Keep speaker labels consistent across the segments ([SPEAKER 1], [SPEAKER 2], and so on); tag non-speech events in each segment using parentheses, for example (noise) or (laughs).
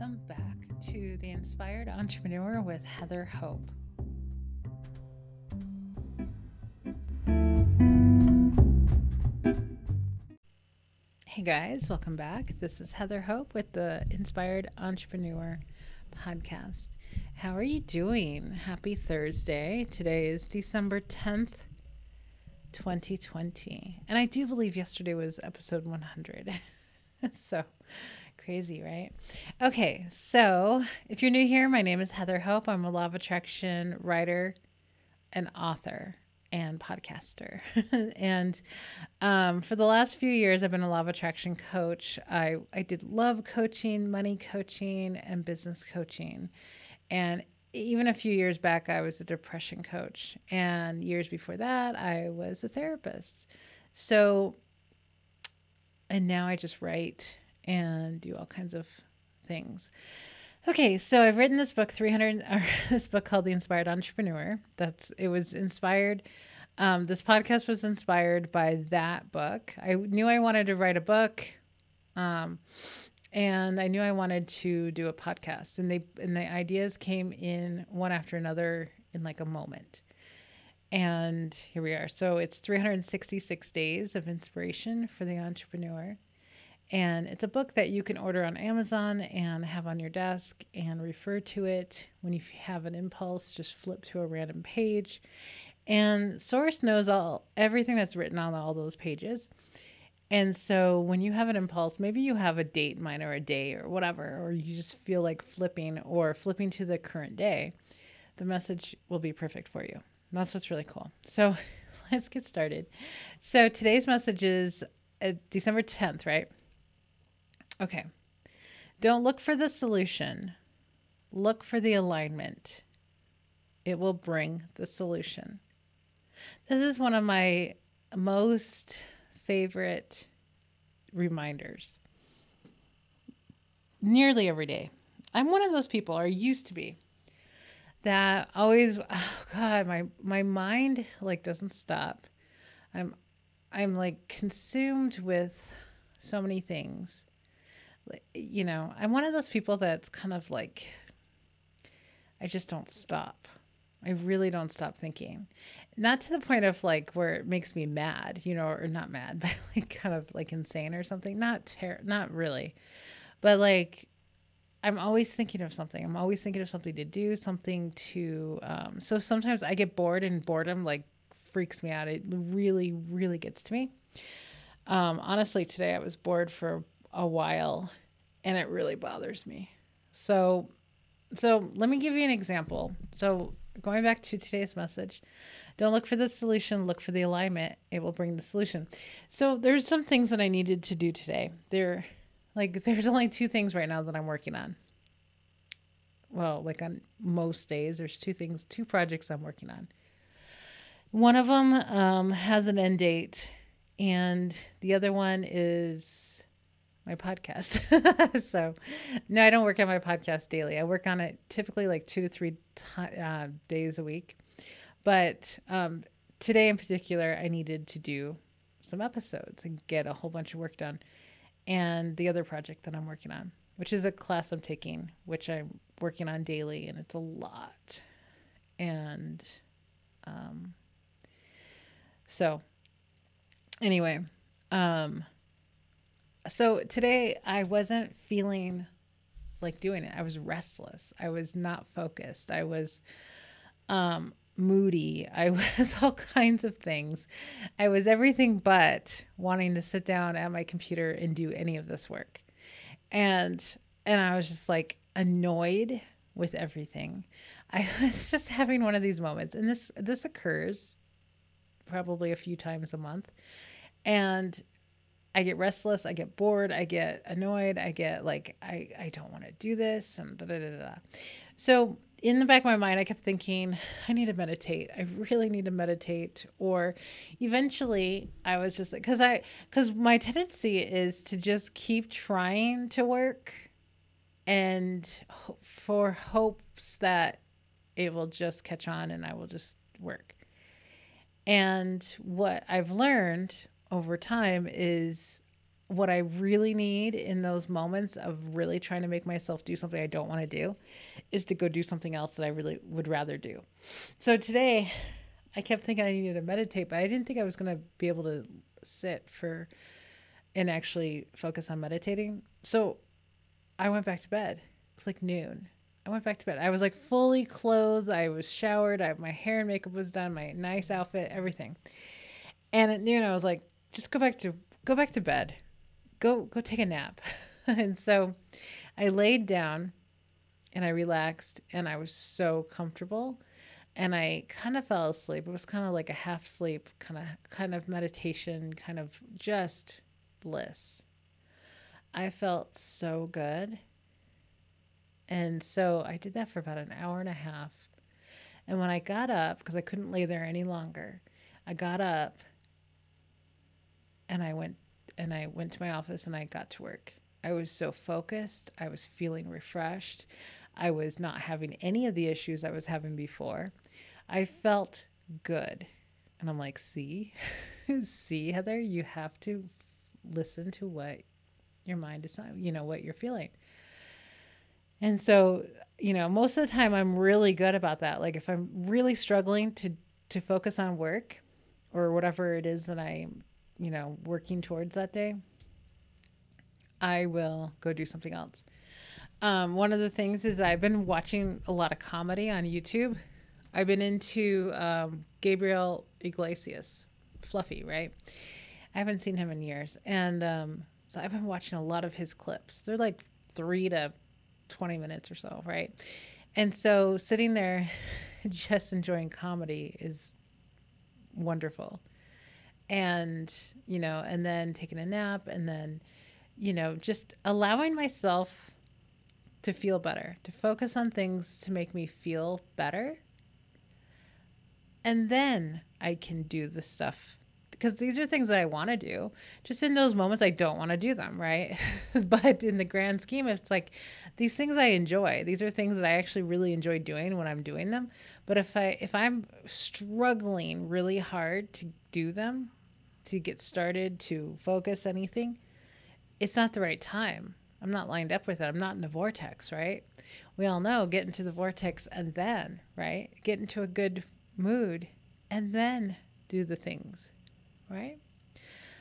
[SPEAKER 1] Welcome back to The Inspired Entrepreneur with Heather Hope. Hey guys, welcome back. This is Heather Hope with the Inspired Entrepreneur podcast. How are you doing? Happy Thursday. Today is December 10th, 2020. And I do believe yesterday was episode 100. (laughs) so crazy, right? Okay, so if you're new here, my name is Heather Hope. I'm a law of attraction writer and author and podcaster. (laughs) and um, for the last few years, I've been a law of attraction coach. I, I did love coaching, money coaching, and business coaching. And even a few years back, I was a depression coach. And years before that, I was a therapist. So, and now I just write and do all kinds of things. Okay, so I've written this book 300 (laughs) or this book called The Inspired Entrepreneur. That's it was inspired um, this podcast was inspired by that book. I knew I wanted to write a book. Um, and I knew I wanted to do a podcast and they and the ideas came in one after another in like a moment. And here we are. So it's 366 days of inspiration for the entrepreneur. And it's a book that you can order on Amazon and have on your desk and refer to it. When you have an impulse, just flip to a random page. And Source knows all everything that's written on all those pages. And so when you have an impulse, maybe you have a date in mind or a day or whatever, or you just feel like flipping or flipping to the current day, the message will be perfect for you. And that's what's really cool. So (laughs) let's get started. So today's message is uh, December 10th, right? Okay. Don't look for the solution, look for the alignment. It will bring the solution. This is one of my most favorite reminders. Nearly every day. I'm one of those people, or used to be, that always (sighs) oh god, my my mind like doesn't stop. I'm I'm like consumed with so many things you know, I'm one of those people that's kind of like, I just don't stop. I really don't stop thinking. Not to the point of like where it makes me mad, you know, or not mad, (laughs) but like kind of like insane or something. Not ter- not really. But like I'm always thinking of something. I'm always thinking of something to do, something to um so sometimes I get bored and boredom like freaks me out. It really really gets to me. Um honestly, today I was bored for a while and it really bothers me. So so let me give you an example. So going back to today's message, don't look for the solution, look for the alignment. It will bring the solution. So there's some things that I needed to do today. There like there's only two things right now that I'm working on. Well, like on most days, there's two things, two projects I'm working on. One of them um, has an end date, and the other one is my podcast. (laughs) so, no, I don't work on my podcast daily. I work on it typically like two to three t- uh, days a week. But um, today in particular, I needed to do some episodes and get a whole bunch of work done. And the other project that I'm working on, which is a class I'm taking, which I'm working on daily, and it's a lot. And um, so, anyway, um, so today I wasn't feeling like doing it. I was restless. I was not focused. I was um, moody. I (laughs) was all kinds of things. I was everything but wanting to sit down at my computer and do any of this work. And and I was just like annoyed with everything. (laughs) I was just having one of these moments and this this occurs probably a few times a month. And I get restless, I get bored, I get annoyed, I get like I I don't want to do this um, and da da da da. So in the back of my mind, I kept thinking, I need to meditate. I really need to meditate. Or eventually, I was just like, because I, because my tendency is to just keep trying to work and for hopes that it will just catch on and I will just work. And what I've learned over time is what I really need in those moments of really trying to make myself do something I don't want to do is to go do something else that I really would rather do. So today, I kept thinking I needed to meditate, but I didn't think I was going to be able to sit for and actually focus on meditating. So I went back to bed. It was like noon. I went back to bed. I was like fully clothed. I was showered. I my hair and makeup was done. My nice outfit, everything. And at noon, I was like, just go back to go back to bed. Go go take a nap. (laughs) and so I laid down and I relaxed and I was so comfortable and I kind of fell asleep. It was kind of like a half sleep, kind of kind of meditation, kind of just bliss. I felt so good. And so I did that for about an hour and a half. And when I got up, because I couldn't lay there any longer, I got up and I went and I went to my office and I got to work. I was so focused. I was feeling refreshed. I was not having any of the issues I was having before. I felt good. And I'm like, see, (laughs) see, Heather, you have to listen to what your mind is, you know, what you're feeling. And so, you know, most of the time I'm really good about that. Like if I'm really struggling to to focus on work or whatever it is that I'm, you know, working towards that day, I will go do something else. Um, one of the things is I've been watching a lot of comedy on YouTube. I've been into um, Gabriel Iglesias, Fluffy, right? I haven't seen him in years. And um, so I've been watching a lot of his clips. They're like three to 20 minutes or so, right? And so sitting there (laughs) just enjoying comedy is wonderful. And, you know, and then taking a nap and then, you know, just allowing myself to feel better, to focus on things to make me feel better. And then I can do the stuff because these are things that I want to do. Just in those moments, I don't want to do them, right? (laughs) but in the grand scheme, it's like these things I enjoy. These are things that I actually really enjoy doing when I'm doing them. But if I if I'm struggling really hard to do them, to get started, to focus anything, it's not the right time. I'm not lined up with it. I'm not in the vortex, right? We all know get into the vortex and then, right? Get into a good mood and then do the things right?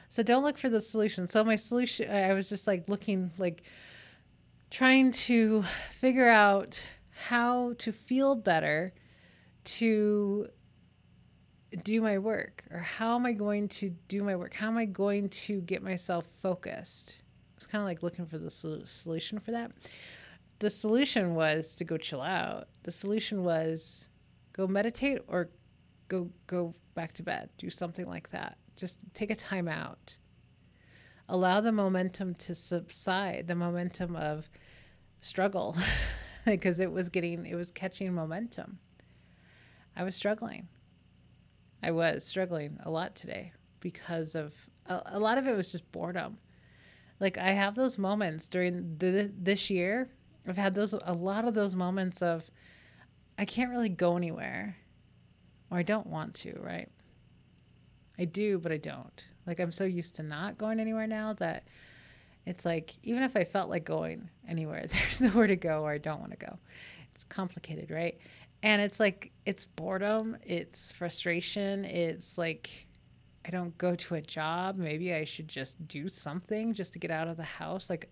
[SPEAKER 1] So don't look for the solution. So my solution, I was just like looking, like trying to figure out how to feel better to do my work or how am I going to do my work? How am I going to get myself focused? It's kind of like looking for the solution for that. The solution was to go chill out. The solution was go meditate or go go back to bed. Do something like that. Just take a time out. Allow the momentum to subside, the momentum of struggle, (laughs) because it was getting, it was catching momentum. I was struggling. I was struggling a lot today because of a, a lot of it was just boredom. Like I have those moments during the, this year. I've had those a lot of those moments of I can't really go anywhere or I don't want to, right? I do, but I don't. Like I'm so used to not going anywhere now that it's like even if I felt like going anywhere, (laughs) there's nowhere to go or I don't want to go. It's complicated, right? And it's like it's boredom, it's frustration, it's like I don't go to a job. Maybe I should just do something just to get out of the house, like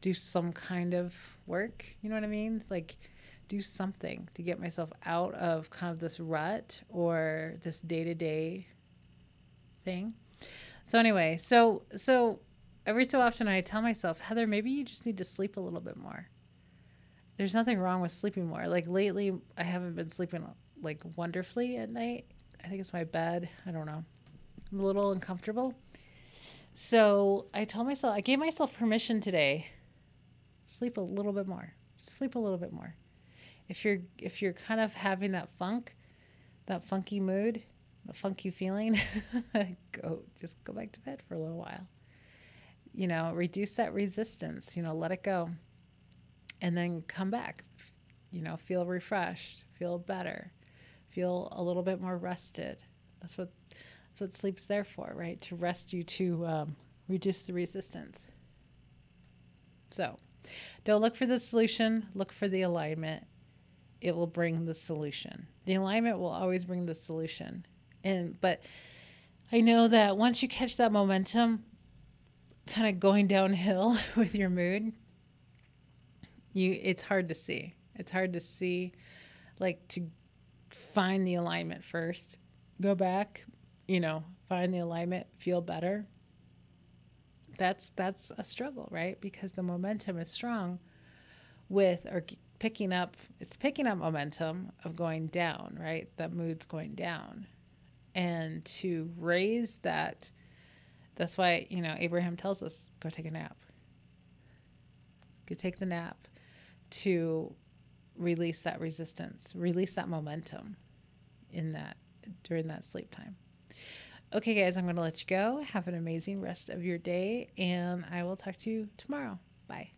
[SPEAKER 1] do some kind of work. You know what I mean? Like do something to get myself out of kind of this rut or this day to day thing. So anyway, so so every so often I tell myself, Heather, maybe you just need to sleep a little bit more. There's nothing wrong with sleeping more. Like lately, I haven't been sleeping like wonderfully at night. I think it's my bed. I don't know. I'm a little uncomfortable. So I told myself, I gave myself permission today. Sleep a little bit more. Sleep a little bit more. If you're if you're kind of having that funk, that funky mood, a funky feeling, (laughs) go just go back to bed for a little while. You know, reduce that resistance, you know, let it go. And then come back. You know, feel refreshed, feel better, feel a little bit more rested. That's what that's what sleep's there for, right? To rest you to um, reduce the resistance. So, don't look for the solution, look for the alignment. It will bring the solution. The alignment will always bring the solution. And but I know that once you catch that momentum kind of going downhill (laughs) with your mood, you it's hard to see. It's hard to see like to find the alignment first. Go back, you know, find the alignment, feel better. That's that's a struggle, right? Because the momentum is strong with or picking up it's picking up momentum of going down, right? That mood's going down. And to raise that that's why, you know, Abraham tells us go take a nap. Go take the nap to release that resistance, release that momentum in that during that sleep time. Okay, guys, I'm going to let you go. Have an amazing rest of your day, and I will talk to you tomorrow. Bye.